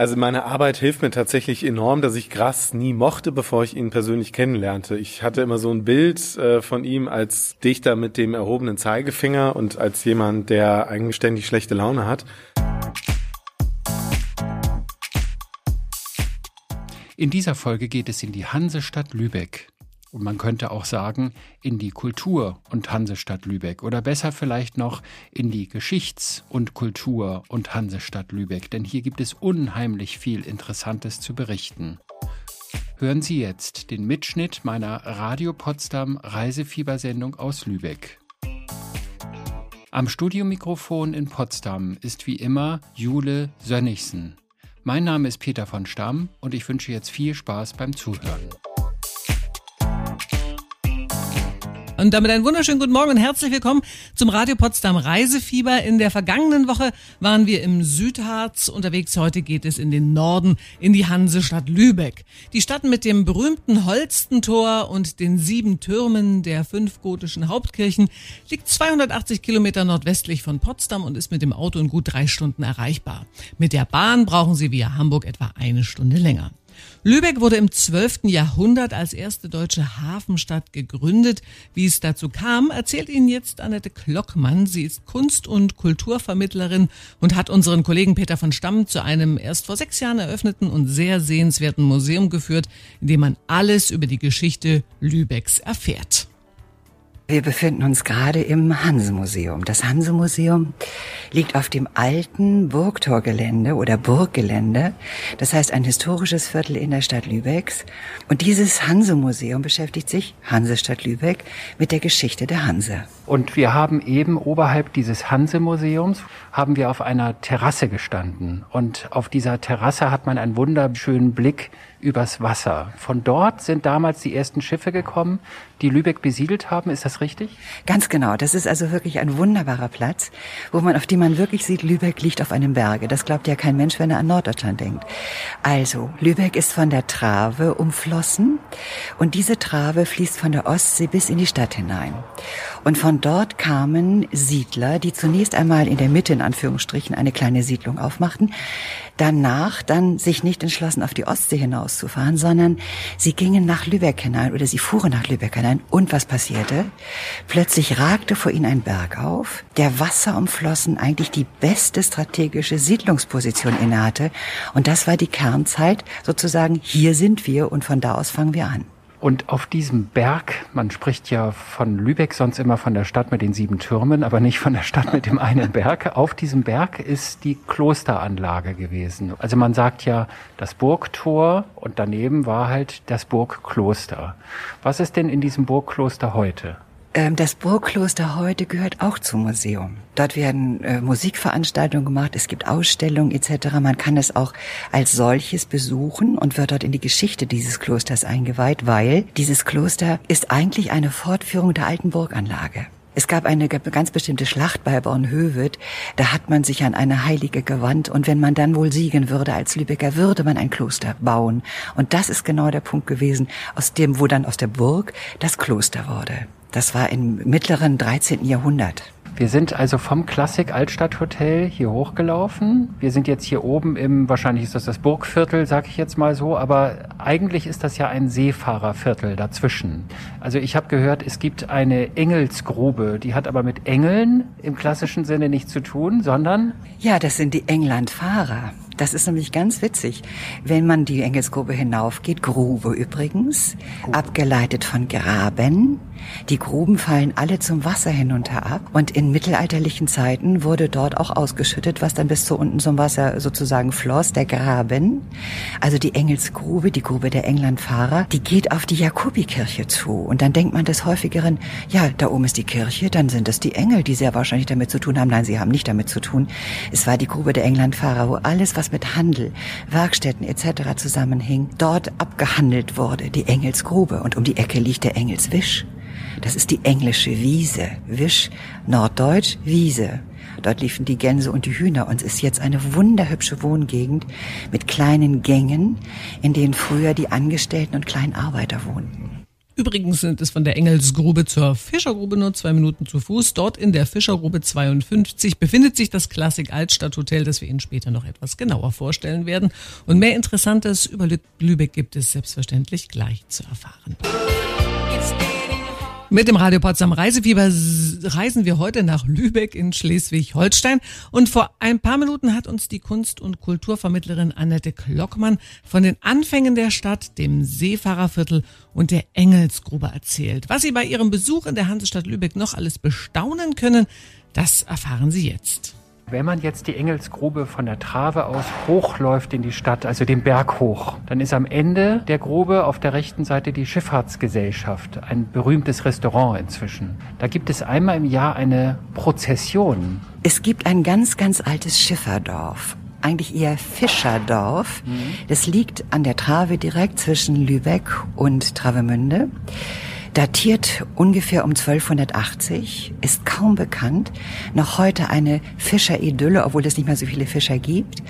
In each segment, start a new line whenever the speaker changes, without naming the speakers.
Also meine Arbeit hilft mir tatsächlich enorm, dass ich Grass nie mochte, bevor ich ihn persönlich kennenlernte. Ich hatte immer so ein Bild äh, von ihm als Dichter mit dem erhobenen Zeigefinger und als jemand, der eigentlich ständig schlechte Laune hat.
In dieser Folge geht es in die Hansestadt Lübeck. Und man könnte auch sagen, in die Kultur- und Hansestadt Lübeck oder besser vielleicht noch in die Geschichts- und Kultur- und Hansestadt Lübeck, denn hier gibt es unheimlich viel Interessantes zu berichten. Hören Sie jetzt den Mitschnitt meiner Radio Potsdam Reisefiebersendung aus Lübeck. Am Studiomikrofon in Potsdam ist wie immer Jule Sönnigsen. Mein Name ist Peter von Stamm und ich wünsche jetzt viel Spaß beim Zuhören.
Und damit einen wunderschönen guten Morgen und herzlich willkommen zum Radio Potsdam Reisefieber. In der vergangenen Woche waren wir im Südharz unterwegs. Heute geht es in den Norden, in die Hansestadt Lübeck. Die Stadt mit dem berühmten Holstentor und den sieben Türmen der fünf gotischen Hauptkirchen liegt 280 Kilometer nordwestlich von Potsdam und ist mit dem Auto in gut drei Stunden erreichbar. Mit der Bahn brauchen Sie via Hamburg etwa eine Stunde länger. Lübeck wurde im 12. Jahrhundert als erste deutsche Hafenstadt gegründet. Wie es dazu kam, erzählt Ihnen jetzt Annette Klockmann. Sie ist Kunst- und Kulturvermittlerin und hat unseren Kollegen Peter von Stamm zu einem erst vor sechs Jahren eröffneten und sehr sehenswerten Museum geführt, in dem man alles über die Geschichte Lübecks erfährt.
Wir befinden uns gerade im Hansemuseum. Das Hansemuseum liegt auf dem alten Burgtorgelände oder Burggelände. Das heißt ein historisches Viertel in der Stadt Lübecks. Und dieses Hansemuseum beschäftigt sich, Hansestadt Lübeck, mit der Geschichte der Hanse.
Und wir haben eben oberhalb dieses Hanse-Museums haben wir auf einer Terrasse gestanden. Und auf dieser Terrasse hat man einen wunderschönen Blick übers Wasser. Von dort sind damals die ersten Schiffe gekommen, die Lübeck besiedelt haben. Ist das richtig?
Ganz genau. Das ist also wirklich ein wunderbarer Platz, wo man, auf dem man wirklich sieht, Lübeck liegt auf einem Berge. Das glaubt ja kein Mensch, wenn er an Norddeutschland denkt. Also, Lübeck ist von der Trave umflossen und diese Trave fließt von der Ostsee bis in die Stadt hinein. Und von dort kamen Siedler, die zunächst einmal in der Mitte in Anführungsstrichen eine kleine Siedlung aufmachten, danach dann sich nicht entschlossen, auf die Ostsee hinauszufahren, sondern sie gingen nach Lübeck hinein oder sie fuhren nach Lübeck hinein. Und was passierte? Plötzlich ragte vor ihnen ein Berg auf, der Wasser umflossen eigentlich die beste strategische Siedlungsposition innehatte. Und das war die Kernzeit, sozusagen, hier sind wir und von da aus fangen wir an.
Und auf diesem Berg, man spricht ja von Lübeck sonst immer von der Stadt mit den sieben Türmen, aber nicht von der Stadt mit dem einen Berg. Auf diesem Berg ist die Klosteranlage gewesen. Also man sagt ja das Burgtor und daneben war halt das Burgkloster. Was ist denn in diesem Burgkloster heute?
Ähm, das Burgkloster heute gehört auch zum Museum. Dort werden äh, Musikveranstaltungen gemacht, es gibt Ausstellungen etc. Man kann es auch als solches besuchen und wird dort in die Geschichte dieses Klosters eingeweiht, weil dieses Kloster ist eigentlich eine Fortführung der alten Burganlage. Es gab eine ganz bestimmte Schlacht bei Bornhöved, da hat man sich an eine Heilige gewandt und wenn man dann wohl siegen würde als Lübecker, würde man ein Kloster bauen. Und das ist genau der Punkt gewesen, aus dem, wo dann aus der Burg das Kloster wurde. Das war im mittleren 13. Jahrhundert.
Wir sind also vom Klassik Altstadthotel hier hochgelaufen. Wir sind jetzt hier oben im, wahrscheinlich ist das das Burgviertel, sag ich jetzt mal so, aber eigentlich ist das ja ein Seefahrerviertel dazwischen. Also ich habe gehört, es gibt eine Engelsgrube, die hat aber mit Engeln im klassischen Sinne nichts zu tun, sondern...
Ja, das sind die Englandfahrer. Das ist nämlich ganz witzig. Wenn man die Engelsgrube hinaufgeht, Grube übrigens, Grube. abgeleitet von Graben. Die Gruben fallen alle zum Wasser hinunter ab. Und in mittelalterlichen Zeiten wurde dort auch ausgeschüttet, was dann bis zu unten zum Wasser sozusagen floss, der Graben. Also die Engelsgrube, die Grube der Englandfahrer, die geht auf die Jakobikirche zu. Und dann denkt man des häufigeren, ja, da oben ist die Kirche, dann sind es die Engel, die sehr wahrscheinlich damit zu tun haben. Nein, sie haben nicht damit zu tun. Es war die Grube der Englandfahrer, wo alles, was mit Handel, Werkstätten etc. zusammenhing, dort abgehandelt wurde, die Engelsgrube. Und um die Ecke liegt der Engelswisch. Das ist die englische Wiese. Wisch, Norddeutsch, Wiese. Dort liefen die Gänse und die Hühner und es ist jetzt eine wunderhübsche Wohngegend mit kleinen Gängen, in denen früher die Angestellten und kleinen Arbeiter wohnten.
Übrigens sind es von der Engelsgrube zur Fischergrube nur zwei Minuten zu Fuß. Dort in der Fischergrube 52 befindet sich das Klassik Altstadthotel, das wir Ihnen später noch etwas genauer vorstellen werden. Und mehr Interessantes über Lübeck gibt es selbstverständlich gleich zu erfahren. Mit dem Radio Potsdam Reisefieber reisen wir heute nach Lübeck in Schleswig-Holstein. Und vor ein paar Minuten hat uns die Kunst- und Kulturvermittlerin Annette Klockmann von den Anfängen der Stadt, dem Seefahrerviertel und der Engelsgrube erzählt. Was Sie bei Ihrem Besuch in der Hansestadt Lübeck noch alles bestaunen können, das erfahren Sie jetzt.
Wenn man jetzt die Engelsgrube von der Trave aus hochläuft in die Stadt, also den Berg hoch, dann ist am Ende der Grube auf der rechten Seite die Schifffahrtsgesellschaft, ein berühmtes Restaurant inzwischen. Da gibt es einmal im Jahr eine Prozession.
Es gibt ein ganz, ganz altes Schifferdorf eigentlich eher Fischerdorf. Mhm. Das liegt an der Trave direkt zwischen Lübeck und Travemünde datiert ungefähr um 1280, ist kaum bekannt, noch heute eine Fischeridylle, obwohl es nicht mehr so viele Fischer gibt.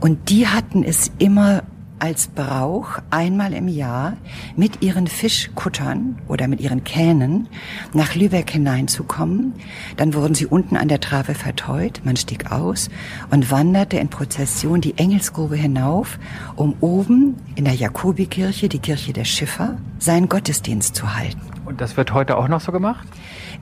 Und die hatten es immer als Brauch, einmal im Jahr mit ihren Fischkuttern oder mit ihren Kähnen nach Lübeck hineinzukommen. Dann wurden sie unten an der Trave verteut, man stieg aus und wanderte in Prozession die Engelsgrube hinauf, um oben in der Jakobikirche, die Kirche der Schiffer, seinen Gottesdienst zu halten.
Und das wird heute auch noch so gemacht?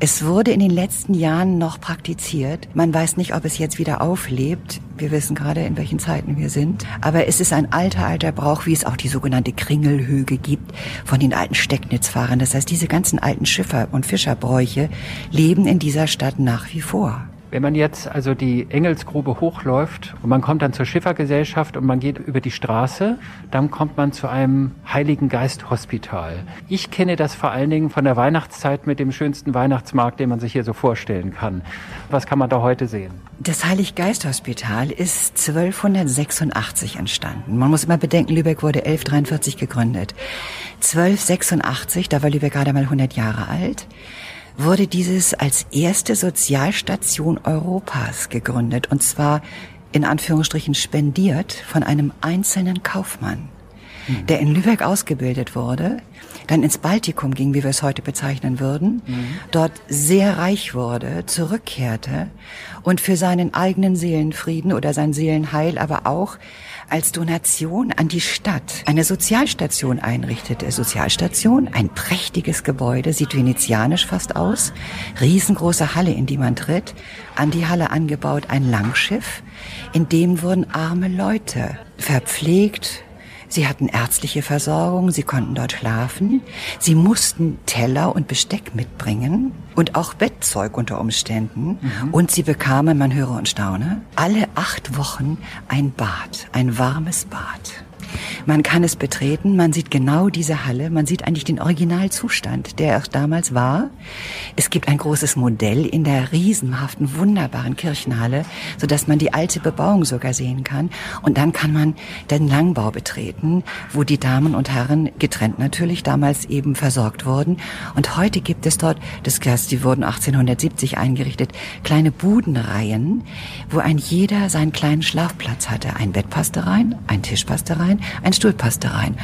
Es wurde in den letzten Jahren noch praktiziert. Man weiß nicht, ob es jetzt wieder auflebt. Wir wissen gerade, in welchen Zeiten wir sind. Aber es ist ein alter, alter Brauch, wie es auch die sogenannte Kringelhöge gibt von den alten Stecknitzfahrern. Das heißt, diese ganzen alten Schiffer- und Fischerbräuche leben in dieser Stadt nach wie vor.
Wenn man jetzt also die Engelsgrube hochläuft und man kommt dann zur Schiffergesellschaft und man geht über die Straße, dann kommt man zu einem Heiligen Geist Hospital. Ich kenne das vor allen Dingen von der Weihnachtszeit mit dem schönsten Weihnachtsmarkt, den man sich hier so vorstellen kann. Was kann man da heute sehen?
Das Heilig Geist Hospital ist 1286 entstanden. Man muss immer bedenken, Lübeck wurde 1143 gegründet. 1286, da war Lübeck gerade mal 100 Jahre alt wurde dieses als erste Sozialstation Europas gegründet und zwar in Anführungsstrichen spendiert von einem einzelnen Kaufmann, mhm. der in Lübeck ausgebildet wurde, dann ins Baltikum ging, wie wir es heute bezeichnen würden, mhm. dort sehr reich wurde, zurückkehrte und für seinen eigenen Seelenfrieden oder sein Seelenheil, aber auch als Donation an die Stadt. Eine Sozialstation einrichtete. Sozialstation, ein prächtiges Gebäude, sieht venezianisch fast aus, riesengroße Halle, in die man tritt, an die Halle angebaut ein Langschiff, in dem wurden arme Leute verpflegt, Sie hatten ärztliche Versorgung, sie konnten dort schlafen, sie mussten Teller und Besteck mitbringen und auch Bettzeug unter Umständen. Mhm. Und sie bekamen, man höre und staune, alle acht Wochen ein Bad, ein warmes Bad. Man kann es betreten, man sieht genau diese Halle, man sieht eigentlich den Originalzustand, der auch damals war. Es gibt ein großes Modell in der riesenhaften, wunderbaren Kirchenhalle, so dass man die alte Bebauung sogar sehen kann. Und dann kann man den Langbau betreten, wo die Damen und Herren getrennt natürlich damals eben versorgt wurden. Und heute gibt es dort, das heißt, die wurden 1870 eingerichtet, kleine Budenreihen, wo ein jeder seinen kleinen Schlafplatz hatte. Ein Bett passte rein, ein Tisch passte rein, ein Stuhl passte rein.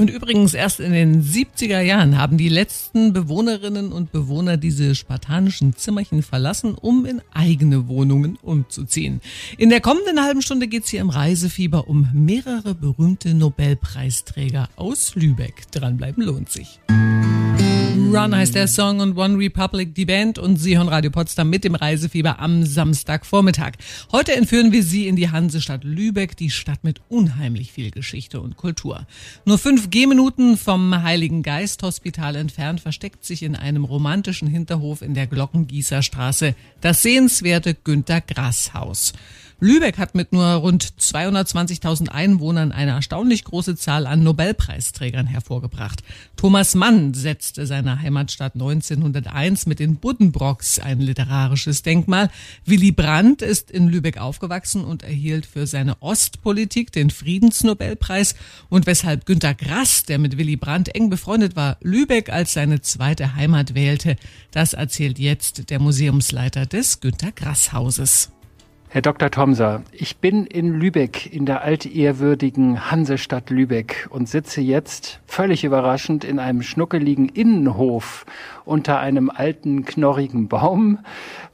Und übrigens erst in den 70er Jahren haben die letzten Bewohnerinnen und Bewohner diese spartanischen Zimmerchen verlassen, um in eigene Wohnungen umzuziehen. In der kommenden halben Stunde geht's hier im Reisefieber um mehrere berühmte Nobelpreisträger aus Lübeck. Dranbleiben lohnt sich. Run heißt der Song und One Republic die Band und Sie hören Radio Potsdam mit dem Reisefieber am Samstagvormittag. Heute entführen wir Sie in die Hansestadt Lübeck, die Stadt mit unheimlich viel Geschichte und Kultur. Nur fünf Gehminuten vom Heiligen Geist Hospital entfernt versteckt sich in einem romantischen Hinterhof in der Glockengießerstraße das sehenswerte Günter Grass Haus. Lübeck hat mit nur rund 220.000 Einwohnern eine erstaunlich große Zahl an Nobelpreisträgern hervorgebracht. Thomas Mann setzte seiner Heimatstadt 1901 mit den Buddenbrocks ein literarisches Denkmal. Willy Brandt ist in Lübeck aufgewachsen und erhielt für seine Ostpolitik den Friedensnobelpreis und weshalb Günter Grass, der mit Willy Brandt eng befreundet war, Lübeck als seine zweite Heimat wählte, das erzählt jetzt der Museumsleiter des Günter Grass Hauses.
Herr Dr. Thomser, ich bin in Lübeck, in der altehrwürdigen Hansestadt Lübeck und sitze jetzt völlig überraschend in einem schnuckeligen Innenhof unter einem alten, knorrigen Baum.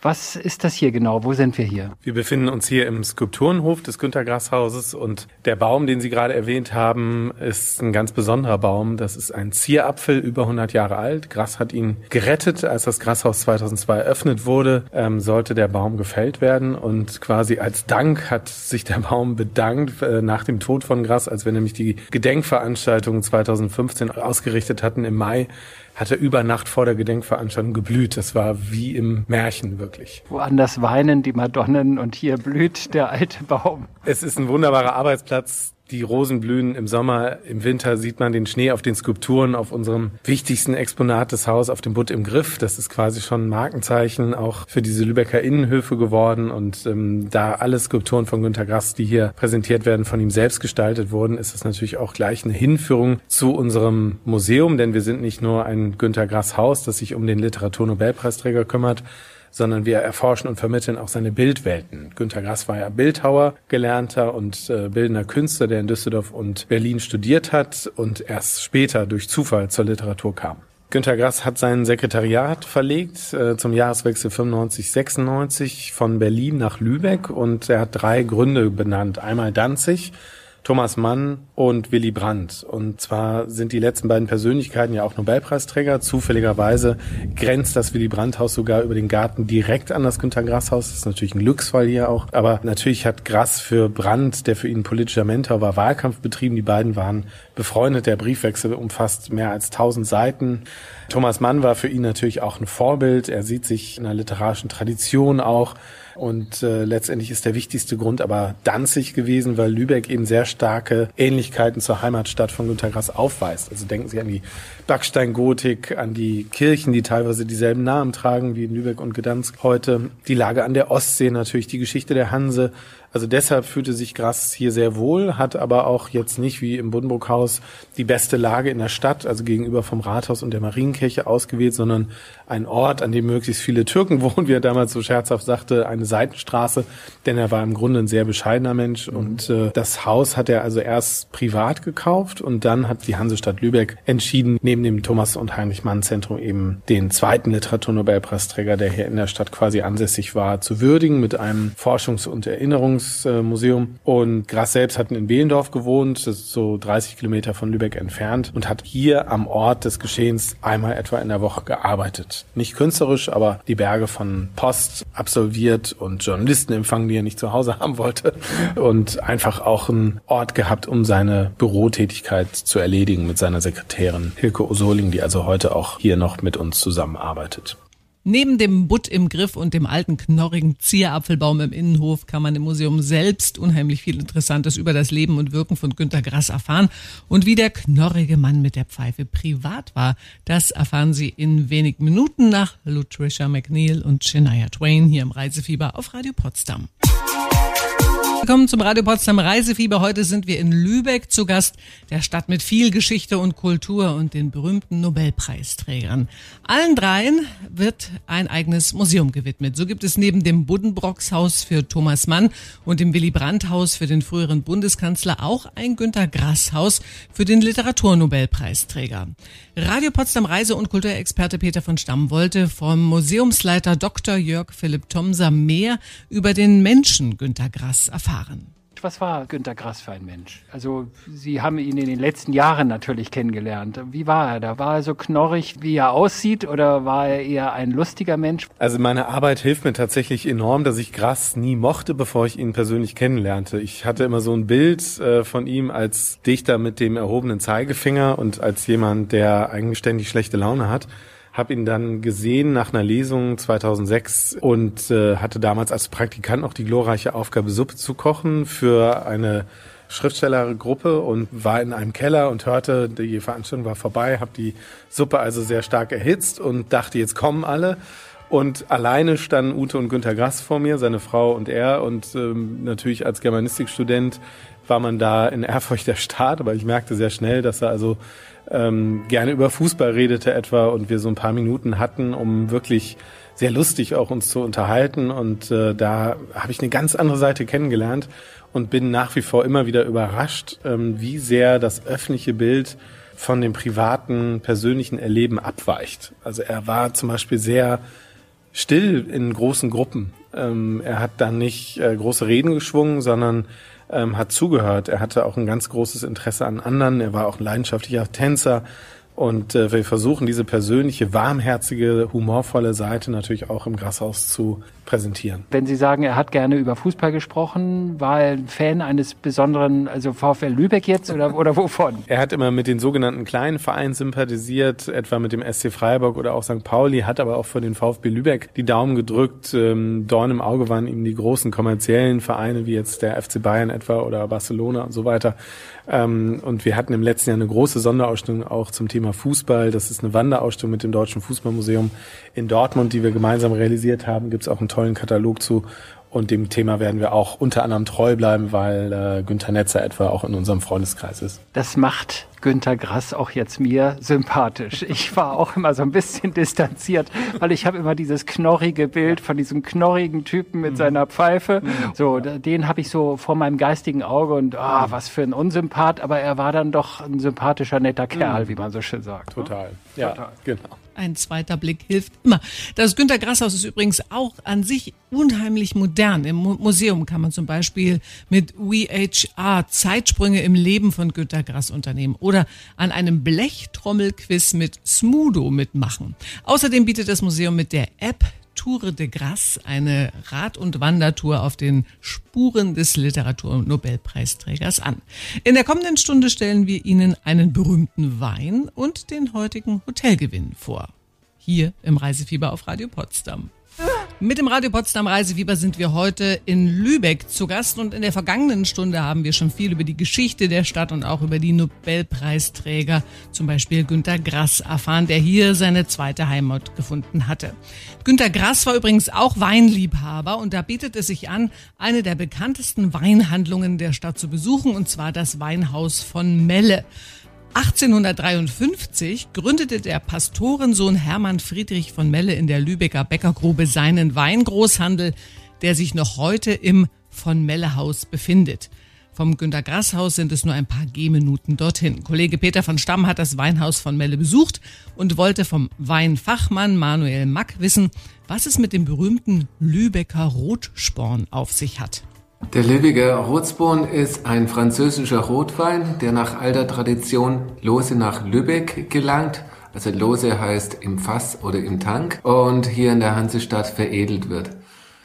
Was ist das hier genau? Wo sind wir hier?
Wir befinden uns hier im Skulpturenhof des Günter Grass Hauses und der Baum, den Sie gerade erwähnt haben, ist ein ganz besonderer Baum. Das ist ein Zierapfel, über 100 Jahre alt. Grass hat ihn gerettet. Als das Grashaus 2002 eröffnet wurde, ähm, sollte der Baum gefällt werden und quasi als Dank hat sich der Baum bedankt äh, nach dem Tod von Grass, als wir nämlich die Gedenkveranstaltung 2015 ausgerichtet hatten im Mai hat er über Nacht vor der Gedenkveranstaltung geblüht. Das war wie im Märchen wirklich.
Woanders weinen die Madonnen und hier blüht der alte Baum.
Es ist ein wunderbarer Arbeitsplatz die Rosen blühen im Sommer, im Winter sieht man den Schnee auf den Skulpturen, auf unserem wichtigsten Exponat des Hauses, auf dem Butt im Griff. Das ist quasi schon ein Markenzeichen auch für diese Lübecker Innenhöfe geworden. Und ähm, da alle Skulpturen von Günter Grass, die hier präsentiert werden, von ihm selbst gestaltet wurden, ist es natürlich auch gleich eine Hinführung zu unserem Museum, denn wir sind nicht nur ein Günter Grass Haus, das sich um den Literaturnobelpreisträger kümmert, sondern wir erforschen und vermitteln auch seine Bildwelten. Günter Grass war ja Bildhauer, gelernter und äh, bildender Künstler, der in Düsseldorf und Berlin studiert hat und erst später durch Zufall zur Literatur kam. Günter Grass hat sein Sekretariat verlegt äh, zum Jahreswechsel 95-96 von Berlin nach Lübeck und er hat drei Gründe benannt. Einmal Danzig, Thomas Mann und Willy Brandt. Und zwar sind die letzten beiden Persönlichkeiten ja auch Nobelpreisträger. Zufälligerweise grenzt das Willy Brandt-Haus sogar über den Garten direkt an das Günter Grass-Haus. Das ist natürlich ein Glücksfall hier auch. Aber natürlich hat Grass für Brandt, der für ihn politischer Mentor war, Wahlkampf betrieben. Die beiden waren befreundet. Der Briefwechsel umfasst mehr als tausend Seiten. Thomas Mann war für ihn natürlich auch ein Vorbild. Er sieht sich in einer literarischen Tradition auch und äh, letztendlich ist der wichtigste Grund aber Danzig gewesen, weil Lübeck eben sehr starke Ähnlichkeiten zur Heimatstadt von Günter Grass aufweist. Also denken Sie an die Backsteingotik, an die Kirchen, die teilweise dieselben Namen tragen wie in Lübeck und Gdansk heute. Die Lage an der Ostsee natürlich, die Geschichte der Hanse, also deshalb fühlte sich Grass hier sehr wohl, hat aber auch jetzt nicht wie im Buddenbrookhaus die beste Lage in der Stadt, also gegenüber vom Rathaus und der Marienkirche ausgewählt, sondern ein Ort, an dem möglichst viele Türken wohnen, wie er damals so scherzhaft sagte, eine Seitenstraße, denn er war im Grunde ein sehr bescheidener Mensch mhm. und äh, das Haus hat er also erst privat gekauft und dann hat die Hansestadt Lübeck entschieden, neben dem Thomas und Heinrich Mann Zentrum eben den zweiten Literaturnobelpreisträger, der hier in der Stadt quasi ansässig war, zu würdigen mit einem Forschungs- und Erinnerungs Museum. Und Grass selbst hat in Behlendorf gewohnt, das ist so 30 Kilometer von Lübeck entfernt und hat hier am Ort des Geschehens einmal etwa in der Woche gearbeitet. Nicht künstlerisch, aber die Berge von Post absolviert und Journalisten empfangen, die er nicht zu Hause haben wollte und einfach auch einen Ort gehabt, um seine Bürotätigkeit zu erledigen mit seiner Sekretärin Hilke Osoling, die also heute auch hier noch mit uns zusammenarbeitet.
Neben dem Butt im Griff und dem alten knorrigen Zierapfelbaum im Innenhof kann man im Museum selbst unheimlich viel Interessantes über das Leben und Wirken von Günter Grass erfahren und wie der knorrige Mann mit der Pfeife privat war. Das erfahren Sie in wenigen Minuten nach Lutricia McNeil und Shania Twain hier im Reisefieber auf Radio Potsdam. Willkommen zum Radio Potsdam Reisefieber. Heute sind wir in Lübeck zu Gast, der Stadt mit viel Geschichte und Kultur und den berühmten Nobelpreisträgern. Allen dreien wird ein eigenes Museum gewidmet. So gibt es neben dem Buddenbrocks Haus für Thomas Mann und dem Willy Brandt Haus für den früheren Bundeskanzler auch ein Günter Grass Haus für den Literaturnobelpreisträger. Radio Potsdam Reise- und Kulturexperte Peter von Stamm wollte vom Museumsleiter Dr. Jörg Philipp Thomser mehr über den Menschen Günter Grass erfahren erfahren.
Was war Günter Grass für ein Mensch? Also Sie haben ihn in den letzten Jahren natürlich kennengelernt. Wie war er da? War er so knorrig, wie er aussieht oder war er eher ein lustiger Mensch?
Also meine Arbeit hilft mir tatsächlich enorm, dass ich Grass nie mochte, bevor ich ihn persönlich kennenlernte. Ich hatte immer so ein Bild äh, von ihm als Dichter mit dem erhobenen Zeigefinger und als jemand, der eigentlich ständig schlechte Laune hat habe ihn dann gesehen nach einer Lesung 2006 und äh, hatte damals als Praktikant noch die glorreiche Aufgabe, Suppe zu kochen für eine Schriftstellergruppe und war in einem Keller und hörte, die Veranstaltung war vorbei, habe die Suppe also sehr stark erhitzt und dachte, jetzt kommen alle. Und alleine standen Ute und Günter Grass vor mir, seine Frau und er. Und ähm, natürlich als Germanistikstudent war man da in Ehrfurcht der Staat, aber ich merkte sehr schnell, dass er also ähm, gerne über Fußball redete etwa und wir so ein paar Minuten hatten, um wirklich sehr lustig, auch uns zu unterhalten. Und äh, da habe ich eine ganz andere Seite kennengelernt und bin nach wie vor immer wieder überrascht, ähm, wie sehr das öffentliche Bild von dem privaten, persönlichen Erleben abweicht. Also er war zum Beispiel sehr still in großen Gruppen. Ähm, er hat dann nicht äh, große Reden geschwungen, sondern ähm, hat zugehört. Er hatte auch ein ganz großes Interesse an anderen. Er war auch ein leidenschaftlicher Tänzer. Und äh, wir versuchen diese persönliche, warmherzige, humorvolle Seite natürlich auch im Grashaus zu präsentieren.
Wenn Sie sagen, er hat gerne über Fußball gesprochen, war er ein Fan eines besonderen, also VfL Lübeck jetzt oder, oder wovon?
Er hat immer mit den sogenannten kleinen Vereinen sympathisiert, etwa mit dem SC Freiburg oder auch St. Pauli, hat aber auch für den VfB Lübeck die Daumen gedrückt. Ähm, Dorn im Auge waren ihm die großen kommerziellen Vereine, wie jetzt der FC Bayern etwa oder Barcelona und so weiter. Ähm, und wir hatten im letzten Jahr eine große Sonderausstellung auch zum Thema Fußball. Das ist eine Wanderausstellung mit dem Deutschen Fußballmuseum in Dortmund, die wir gemeinsam realisiert haben. Gibt es auch einen tollen Katalog zu. Und dem Thema werden wir auch unter anderem treu bleiben, weil äh, Günther Netzer etwa auch in unserem Freundeskreis ist.
Das macht Günter Grass auch jetzt mir sympathisch. Ich war auch immer so ein bisschen distanziert, weil ich habe immer dieses knorrige Bild von diesem knorrigen Typen mit mhm. seiner Pfeife. Mhm. So, den habe ich so vor meinem geistigen Auge und ah, was für ein Unsympath, aber er war dann doch ein sympathischer, netter Kerl, mhm. wie man so schön sagt.
Ne? Total. Ja, Total. genau.
Ein zweiter Blick hilft immer. Das Günter Grass Haus ist übrigens auch an sich unheimlich modern. Im Museum kann man zum Beispiel mit WeHR Zeitsprünge im Leben von Günter Grass unternehmen oder an einem Blechtrommelquiz mit Smudo mitmachen. Außerdem bietet das Museum mit der App Tour de Grasse, eine Rad- und Wandertour auf den Spuren des Literatur-Nobelpreisträgers an. In der kommenden Stunde stellen wir Ihnen einen berühmten Wein und den heutigen Hotelgewinn vor. Hier im Reisefieber auf Radio Potsdam. Mit dem Radio Potsdam Reisefieber sind wir heute in Lübeck zu Gast und in der vergangenen Stunde haben wir schon viel über die Geschichte der Stadt und auch über die Nobelpreisträger, zum Beispiel Günter Grass, erfahren, der hier seine zweite Heimat gefunden hatte. Günter Grass war übrigens auch Weinliebhaber und da bietet es sich an, eine der bekanntesten Weinhandlungen der Stadt zu besuchen und zwar das Weinhaus von Melle. 1853 gründete der Pastorensohn Hermann Friedrich von Melle in der Lübecker Bäckergrube seinen Weingroßhandel, der sich noch heute im von Melle Haus befindet. Vom Günter Grass Haus sind es nur ein paar Gehminuten dorthin. Kollege Peter von Stamm hat das Weinhaus von Melle besucht und wollte vom Weinfachmann Manuel Mack wissen, was es mit dem berühmten Lübecker Rotsporn auf sich hat.
Der Lübecker Rotsborn ist ein französischer Rotwein, der nach alter Tradition lose nach Lübeck gelangt. Also lose heißt im Fass oder im Tank und hier in der Hansestadt veredelt wird.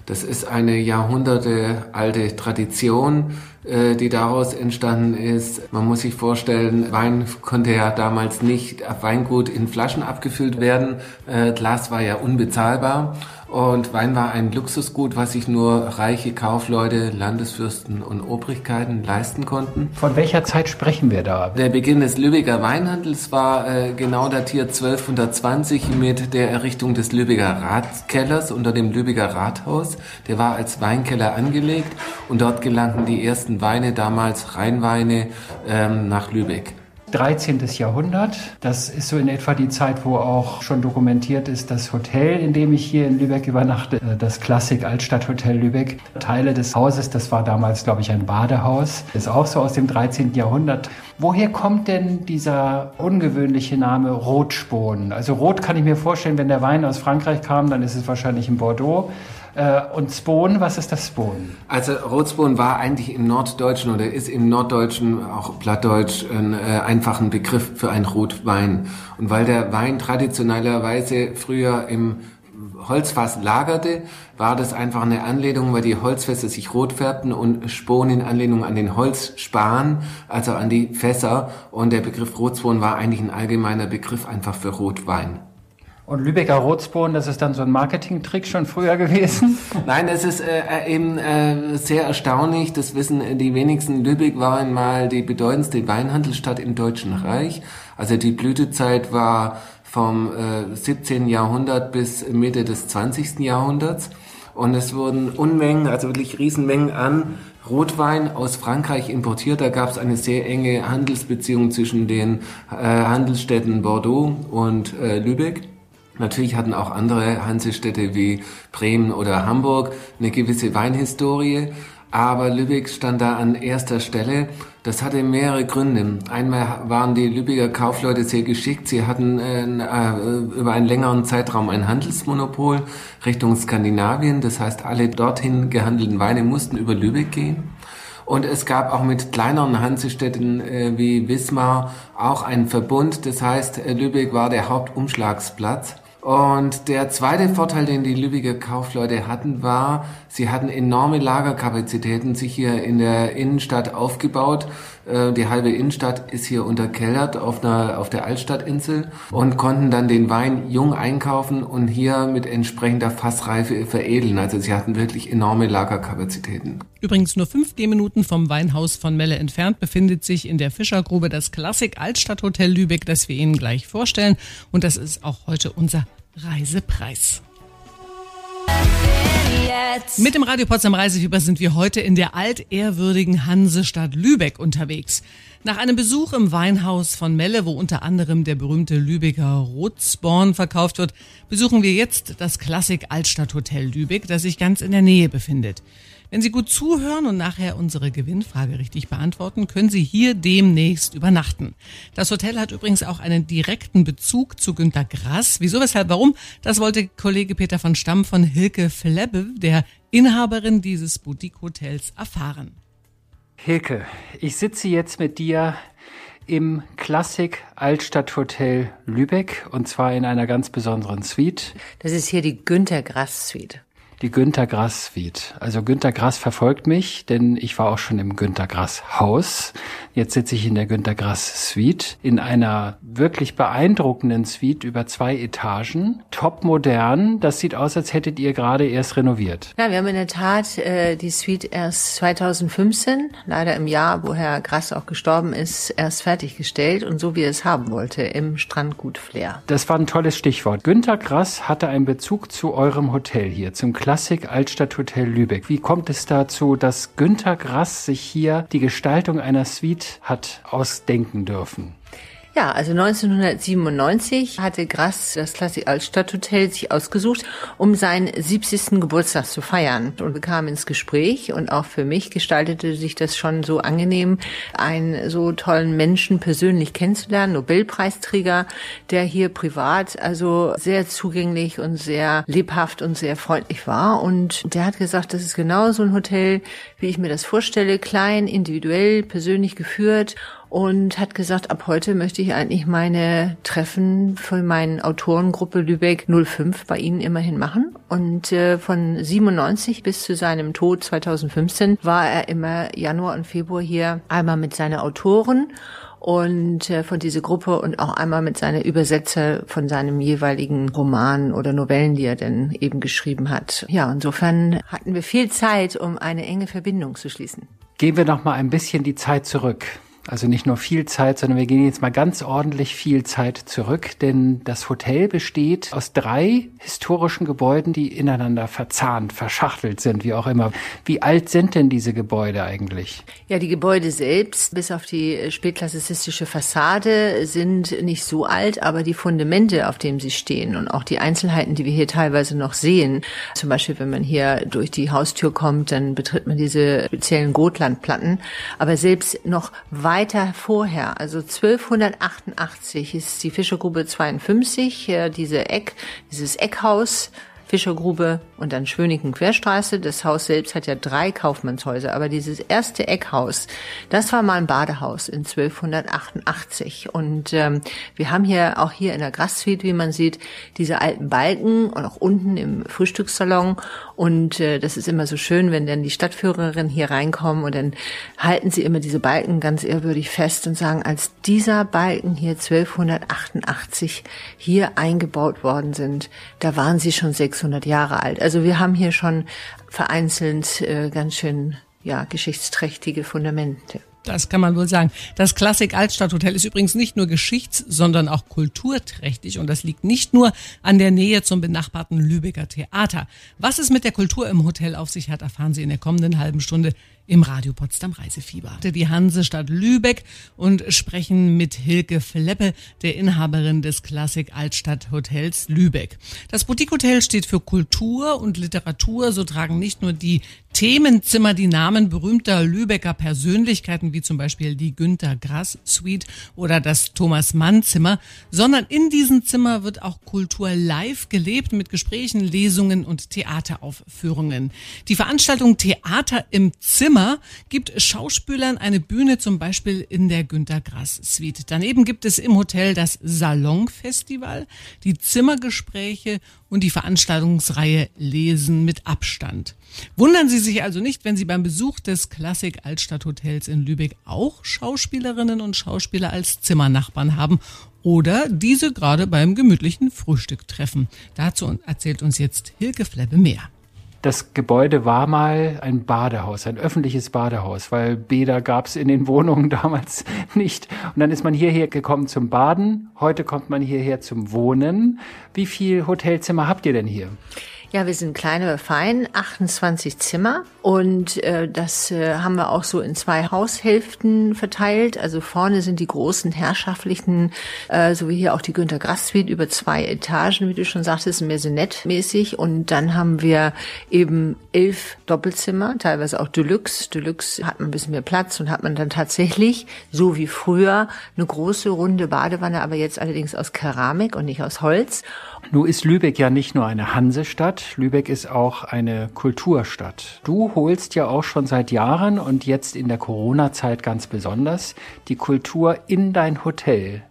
Das ist eine Jahrhunderte alte Tradition, äh, die daraus entstanden ist. Man muss sich vorstellen, Wein konnte ja damals nicht auf Weingut in Flaschen abgefüllt werden. Äh, Glas war ja unbezahlbar und Wein war ein Luxusgut, was sich nur reiche Kaufleute, Landesfürsten und Obrigkeiten leisten konnten.
Von welcher Zeit sprechen wir da?
Der Beginn des Lübecker Weinhandels war äh, genau datiert 1220 mit der Errichtung des Lübecker Ratkellers unter dem Lübecker Rathaus. Der war als Weinkeller angelegt und dort gelangten die ersten Weine, damals Rheinweine, ähm, nach Lübeck.
13. Jahrhundert. Das ist so in etwa die Zeit, wo auch schon dokumentiert ist, das Hotel, in dem ich hier in Lübeck übernachte, äh, das Klassik Altstadthotel Lübeck. Teile des Hauses, das war damals, glaube ich, ein Badehaus, ist auch so aus dem 13. Jahrhundert. Woher kommt denn dieser ungewöhnliche Name Rotspon? Also Rot kann ich mir vorstellen, wenn der Wein aus Frankreich kam, dann ist es wahrscheinlich in Bordeaux. Äh, und Spon, was ist das Spon?
Also Rotspon war eigentlich im Norddeutschen oder ist im Norddeutschen, auch Plattdeutsch, ein äh, einfacher Begriff für einen Rotwein. Und weil der Wein traditionellerweise früher im Holzfass lagerte, war das einfach eine Anlehnung, weil die Holzfässer sich rot färbten und Spon in Anlehnung an den Holzspan, also an die Fässer. Und der Begriff Rotspon war eigentlich ein allgemeiner Begriff einfach für Rotwein.
Und Lübecker Rotspon, das ist dann so ein Marketingtrick schon früher gewesen?
Nein, es ist äh, äh, eben äh, sehr erstaunlich. Das wissen die wenigsten. Lübeck war einmal die bedeutendste Weinhandelsstadt im Deutschen Reich. Also die Blütezeit war vom äh, 17. Jahrhundert bis Mitte des 20. Jahrhunderts. Und es wurden Unmengen, also wirklich Riesenmengen an Rotwein aus Frankreich importiert. Da gab es eine sehr enge Handelsbeziehung zwischen den äh, Handelsstädten Bordeaux und äh, Lübeck Natürlich hatten auch andere Hansestädte wie Bremen oder Hamburg eine gewisse Weinhistorie, aber Lübeck stand da an erster Stelle. Das hatte mehrere Gründe. Einmal waren die Lübecker Kaufleute sehr geschickt. Sie hatten äh, äh, über einen längeren Zeitraum ein Handelsmonopol Richtung Skandinavien. Das heißt, alle dorthin gehandelten Weine mussten über Lübeck gehen. Und es gab auch mit kleineren Hansestädten äh, wie Wismar auch einen Verbund. Das heißt, äh, Lübeck war der Hauptumschlagsplatz. Und der zweite Vorteil, den die Lübecker Kaufleute hatten, war, sie hatten enorme Lagerkapazitäten sich hier in der Innenstadt aufgebaut. Äh, die halbe Innenstadt ist hier unterkellert auf, einer, auf der Altstadtinsel und konnten dann den Wein jung einkaufen und hier mit entsprechender Fassreife veredeln. Also sie hatten wirklich enorme Lagerkapazitäten.
Übrigens nur fünf Gehminuten vom Weinhaus von Melle entfernt befindet sich in der Fischergrube das Klassik Altstadthotel Lübeck, das wir Ihnen gleich vorstellen. Und das ist auch heute unser Reisepreis. Mit dem Radio Potsdam Reisefieber sind wir heute in der altehrwürdigen Hansestadt Lübeck unterwegs. Nach einem Besuch im Weinhaus von Melle, wo unter anderem der berühmte Lübecker Rotsborn verkauft wird, besuchen wir jetzt das Klassik Altstadthotel Lübeck, das sich ganz in der Nähe befindet. Wenn Sie gut zuhören und nachher unsere Gewinnfrage richtig beantworten, können Sie hier demnächst übernachten. Das Hotel hat übrigens auch einen direkten Bezug zu Günter Grass. Wieso, weshalb, warum? Das wollte Kollege Peter von Stamm von Hilke Flebbe, der Inhaberin dieses Boutique-Hotels, erfahren.
Hilke, ich sitze jetzt mit dir im Klassik Altstadthotel Lübeck und zwar in einer ganz besonderen Suite.
Das ist hier die Günter Grass Suite
die Günter Grass Suite. Also Günter Grass verfolgt mich, denn ich war auch schon im Günter Grass Haus. Jetzt sitze ich in der Günter Grass Suite in einer wirklich beeindruckenden Suite über zwei Etagen, top modern. Das sieht aus, als hättet ihr gerade erst renoviert.
Ja, wir haben in der Tat äh, die Suite erst 2015, leider im Jahr, wo Herr Grass auch gestorben ist, erst fertiggestellt und so wie er es haben wollte im Strandgut Flair.
Das war ein tolles Stichwort. Günter Grass hatte einen Bezug zu eurem Hotel hier, zum Kla Klassik Altstadthotel Lübeck. Wie kommt es dazu, dass Günter Grass sich hier die Gestaltung einer Suite hat ausdenken dürfen?
Ja, also 1997 hatte Grass das Klassik Altstadthotel sich ausgesucht, um seinen 70. Geburtstag zu feiern und bekam ins Gespräch und auch für mich gestaltete sich das schon so angenehm, einen so tollen Menschen persönlich kennenzulernen, Nobelpreisträger, der hier privat also sehr zugänglich und sehr lebhaft und sehr freundlich war und der hat gesagt, das ist genau so ein Hotel, wie ich mir das vorstelle, klein, individuell, persönlich geführt und hat gesagt, ab heute möchte ich eigentlich meine Treffen für meine Autorengruppe Lübeck 05 bei Ihnen immerhin machen. Und äh, von 97 bis zu seinem Tod 2015 war er immer Januar und Februar hier einmal mit seinen Autoren und äh, von dieser Gruppe und auch einmal mit seiner Übersetzer von seinem jeweiligen Roman oder Novellen, die er denn eben geschrieben hat. Ja, insofern hatten wir viel Zeit, um eine enge Verbindung zu schließen.
Gehen wir noch mal ein bisschen die Zeit zurück. Also nicht nur viel Zeit, sondern wir gehen jetzt mal ganz ordentlich viel Zeit zurück, denn das Hotel besteht aus drei historischen Gebäuden, die ineinander verzahnt, verschachtelt sind, wie auch immer. Wie alt sind denn diese Gebäude eigentlich?
Ja, die Gebäude selbst, bis auf die spätklassizistische Fassade, sind nicht so alt, aber die Fundamente, auf denen sie stehen und auch die Einzelheiten, die wir hier teilweise noch sehen, zum Beispiel, wenn man hier durch die Haustür kommt, dann betritt man diese speziellen Gotlandplatten, aber selbst noch weit weiter vorher, also 1288 ist die Fischergrube 52, diese Eck, dieses Eckhaus Fischergrube und dann Schönigen Querstraße. Das Haus selbst hat ja drei Kaufmannshäuser, aber dieses erste Eckhaus, das war mal ein Badehaus in 1288. Und ähm, wir haben hier auch hier in der Grassuite, wie man sieht, diese alten Balken und auch unten im Frühstückssalon. Und äh, das ist immer so schön, wenn dann die Stadtführerin hier reinkommen und dann halten sie immer diese Balken ganz ehrwürdig fest und sagen, als dieser Balken hier 1288 hier eingebaut worden sind, da waren sie schon sechs 600 Jahre alt. Also wir haben hier schon vereinzelt äh, ganz schön ja geschichtsträchtige Fundamente.
Das kann man wohl sagen. Das Klassik Altstadthotel ist übrigens nicht nur geschichts-, sondern auch kulturträchtig und das liegt nicht nur an der Nähe zum benachbarten Lübecker Theater. Was es mit der Kultur im Hotel auf sich hat, erfahren Sie in der kommenden halben Stunde im Radio Potsdam Reisefieber. Die Hansestadt Lübeck und sprechen mit Hilke Fleppe, der Inhaberin des Klassik Altstadt Hotels Lübeck. Das Boutique Hotel steht für Kultur und Literatur. So tragen nicht nur die Themenzimmer die Namen berühmter Lübecker Persönlichkeiten wie zum Beispiel die Günter Grass Suite oder das Thomas Mann Zimmer, sondern in diesem Zimmer wird auch Kultur live gelebt mit Gesprächen, Lesungen und Theateraufführungen. Die Veranstaltung Theater im Zimmer gibt Schauspielern eine Bühne zum Beispiel in der Günter Grass Suite. Daneben gibt es im Hotel das Salonfestival, die Zimmergespräche und die Veranstaltungsreihe Lesen mit Abstand. Wundern Sie sich also nicht, wenn Sie beim Besuch des Klassik Altstadthotels in Lübeck auch Schauspielerinnen und Schauspieler als Zimmernachbarn haben oder diese gerade beim gemütlichen Frühstück treffen. Dazu erzählt uns jetzt Hilke Flebbe mehr.
Das Gebäude war mal ein Badehaus, ein öffentliches Badehaus, weil Bäder gab es in den Wohnungen damals nicht. Und dann ist man hierher gekommen zum Baden. Heute kommt man hierher zum Wohnen. Wie viel Hotelzimmer habt ihr denn hier?
Ja, wir sind klein, aber fein, 28 Zimmer und äh, das äh, haben wir auch so in zwei Haushälften verteilt. Also vorne sind die großen herrschaftlichen, äh, so wie hier auch die Günter Grass Suite über zwei Etagen, wie du schon sagtest, Maisonette-mäßig und dann haben wir eben elf Doppelzimmer, teilweise auch Deluxe. Deluxe hat man ein bisschen mehr Platz und hat man dann tatsächlich, so wie früher, eine große runde Badewanne, aber jetzt allerdings aus Keramik und nicht aus Holz.
Nun ist Lübeck ja nicht nur eine Hansestadt, Lübeck ist auch eine Kulturstadt. Du holst ja auch schon seit Jahren und jetzt in der Corona-Zeit ganz besonders die Kultur in dein Hotel.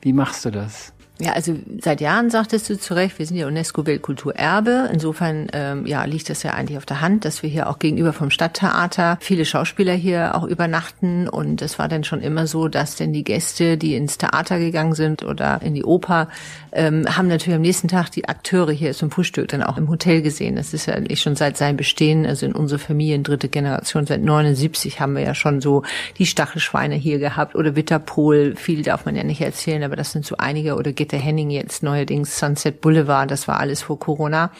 Wie machst du das?
Ja, also seit Jahren sagtest du zu Recht, wir sind ja UNESCO-Weltkulturerbe. Insofern ähm, ja, liegt das ja eigentlich auf der Hand, dass wir hier auch gegenüber vom Stadttheater viele Schauspieler hier auch übernachten. Und es war dann schon immer so, dass denn die Gäste, die ins Theater gegangen sind oder in die Oper, ähm, haben natürlich am nächsten Tag die Akteure hier zum Frühstück dann auch im Hotel gesehen. Das ist ja eigentlich schon seit seinem Bestehen, also in unserer Familie, dritte Generation, seit 79 haben wir ja schon so die Stachelschweine hier gehabt oder Witterpol. Viel darf man ja nicht erzählen, aber das sind so einige oder Gitter Henning jetzt neuerdings Sunset Boulevard, das war alles vor Corona.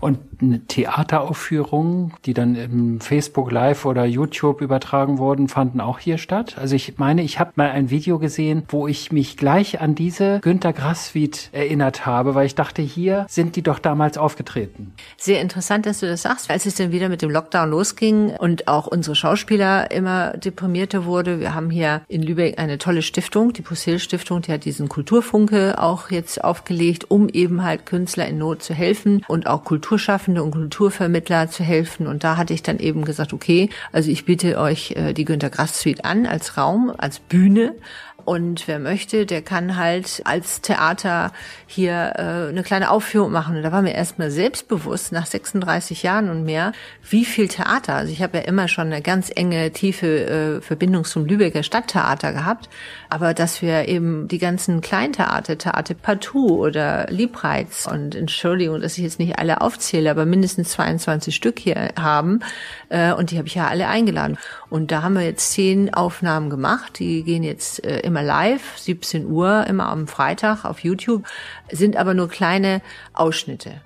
Und eine Theateraufführung, die dann im Facebook Live oder YouTube übertragen wurden, fanden auch hier statt. Also ich meine, ich habe mal ein Video gesehen, wo ich mich gleich an diese Günter Grass Suite erinnert habe, weil ich dachte, hier sind die doch damals aufgetreten.
Sehr interessant, dass du das sagst. Als es dann wieder mit dem Lockdown losging und auch unsere Schauspieler immer deprimierter wurde, wir haben hier in Lübeck eine tolle Stiftung, die Pusil Stiftung, die hat diesen Kulturfunke auch jetzt aufgelegt, um eben halt Künstler in Not zu helfen und auch Kultur Kulturschaffende und Kulturvermittler zu helfen. Und da hatte ich dann eben gesagt, okay, also ich biete euch äh, die Günter Grass Suite an als Raum, als Bühne, und wer möchte, der kann halt als Theater hier äh, eine kleine Aufführung machen. Und da war mir erstmal selbstbewusst, nach 36 Jahren und mehr, wie viel Theater. Also ich habe ja immer schon eine ganz enge, tiefe äh, Verbindung zum Lübecker Stadttheater gehabt. Aber dass wir eben die ganzen Kleintheater, Theater Partout oder Liebreiz und Entschuldigung, dass ich jetzt nicht alle aufzähle, aber mindestens 22 Stück hier haben. Äh, und die habe ich ja alle eingeladen. Und da haben wir jetzt zehn Aufnahmen gemacht. Die gehen jetzt äh, immer live, 17 Uhr, immer am Freitag auf YouTube, sind aber nur kleine Ausschnitte.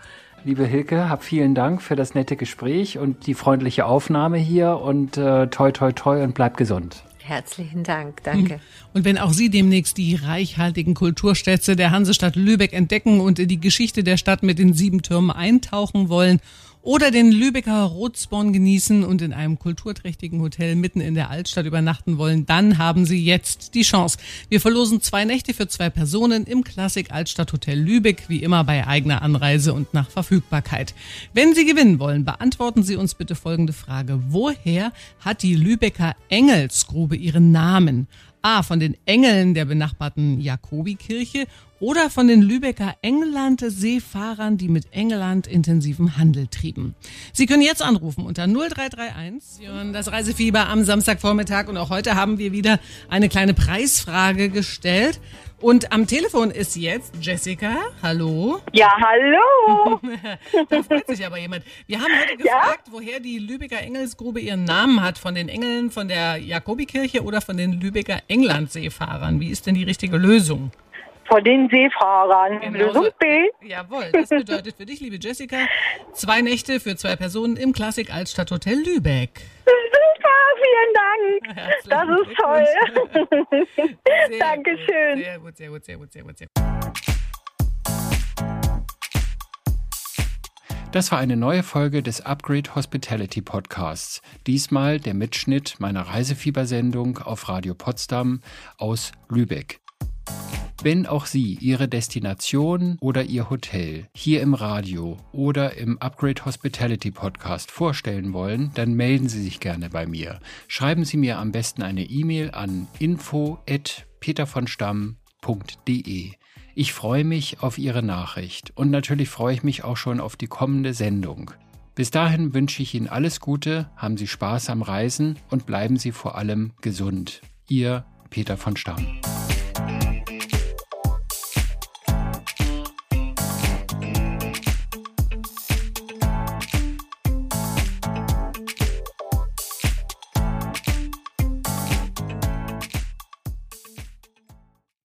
Liebe Hilke, hab vielen Dank für das nette Gespräch und die freundliche Aufnahme hier und äh, toi toi toi und bleib gesund.
Herzlichen Dank, danke.
Und wenn auch Sie demnächst die reichhaltigen Kulturstädte der Hansestadt Lübeck entdecken und in die Geschichte der Stadt mit den sieben Türmen eintauchen wollen oder den Lübecker Rotsborn genießen und in einem kulturträchtigen Hotel mitten in der Altstadt übernachten wollen, dann haben Sie jetzt die Chance. Wir verlosen zwei Nächte für zwei Personen im Klassik Altstadt Hotel Lübeck, wie immer bei eigener Anreise und nach Verfügbarkeit. Wenn Sie gewinnen wollen, beantworten Sie uns bitte folgende Frage. Woher hat die Lübecker Engelsgrube ihren Namen? A. Von den Engeln der benachbarten Jakobikirche oder von den Lübecker England-Seefahrern, die mit England intensiven Handel trieben. Sie können jetzt anrufen unter 0331 das Reisefieber am Samstagvormittag und auch heute haben wir wieder eine kleine Preisfrage gestellt. Und am Telefon ist jetzt Jessica. Hallo.
Ja, hallo.
da freut sich aber jemand. Wir haben heute gefragt, ja? woher die Lübecker Engelsgrube ihren Namen hat. Von den Engeln von der Jakobikirche oder von den Lübecker Englandseefahrern. Wie ist denn die richtige Lösung?
Von den Seefahrern. Genau Lösung B.
Jawohl, das bedeutet für dich, liebe Jessica, zwei Nächte für zwei Personen im Klassik Altstadthotel Lübeck.
Super, vielen Dank.
Herzlichen
Das ist toll.
Sehr
Dankeschön.
Gut, sehr gut, sehr gut, sehr gut, sehr gut. Sehr gut.
Das war eine neue Folge des Upgrade Hospitality Podcasts. Diesmal der Mitschnitt meiner Reisefiebersendung auf Radio Potsdam aus Lübeck. Wenn auch Sie Ihre Destination oder Ihr Hotel hier im Radio oder im Upgrade Hospitality Podcast vorstellen wollen, dann melden Sie sich gerne bei mir. Schreiben Sie mir am besten eine E-Mail an info@petervonstamm.de. Ich freue mich auf Ihre Nachricht und natürlich freue ich mich auch schon auf die kommende Sendung. Bis dahin wünsche ich Ihnen alles Gute, haben Sie Spaß am Reisen und bleiben Sie vor allem gesund. Ihr Peter von Stamm.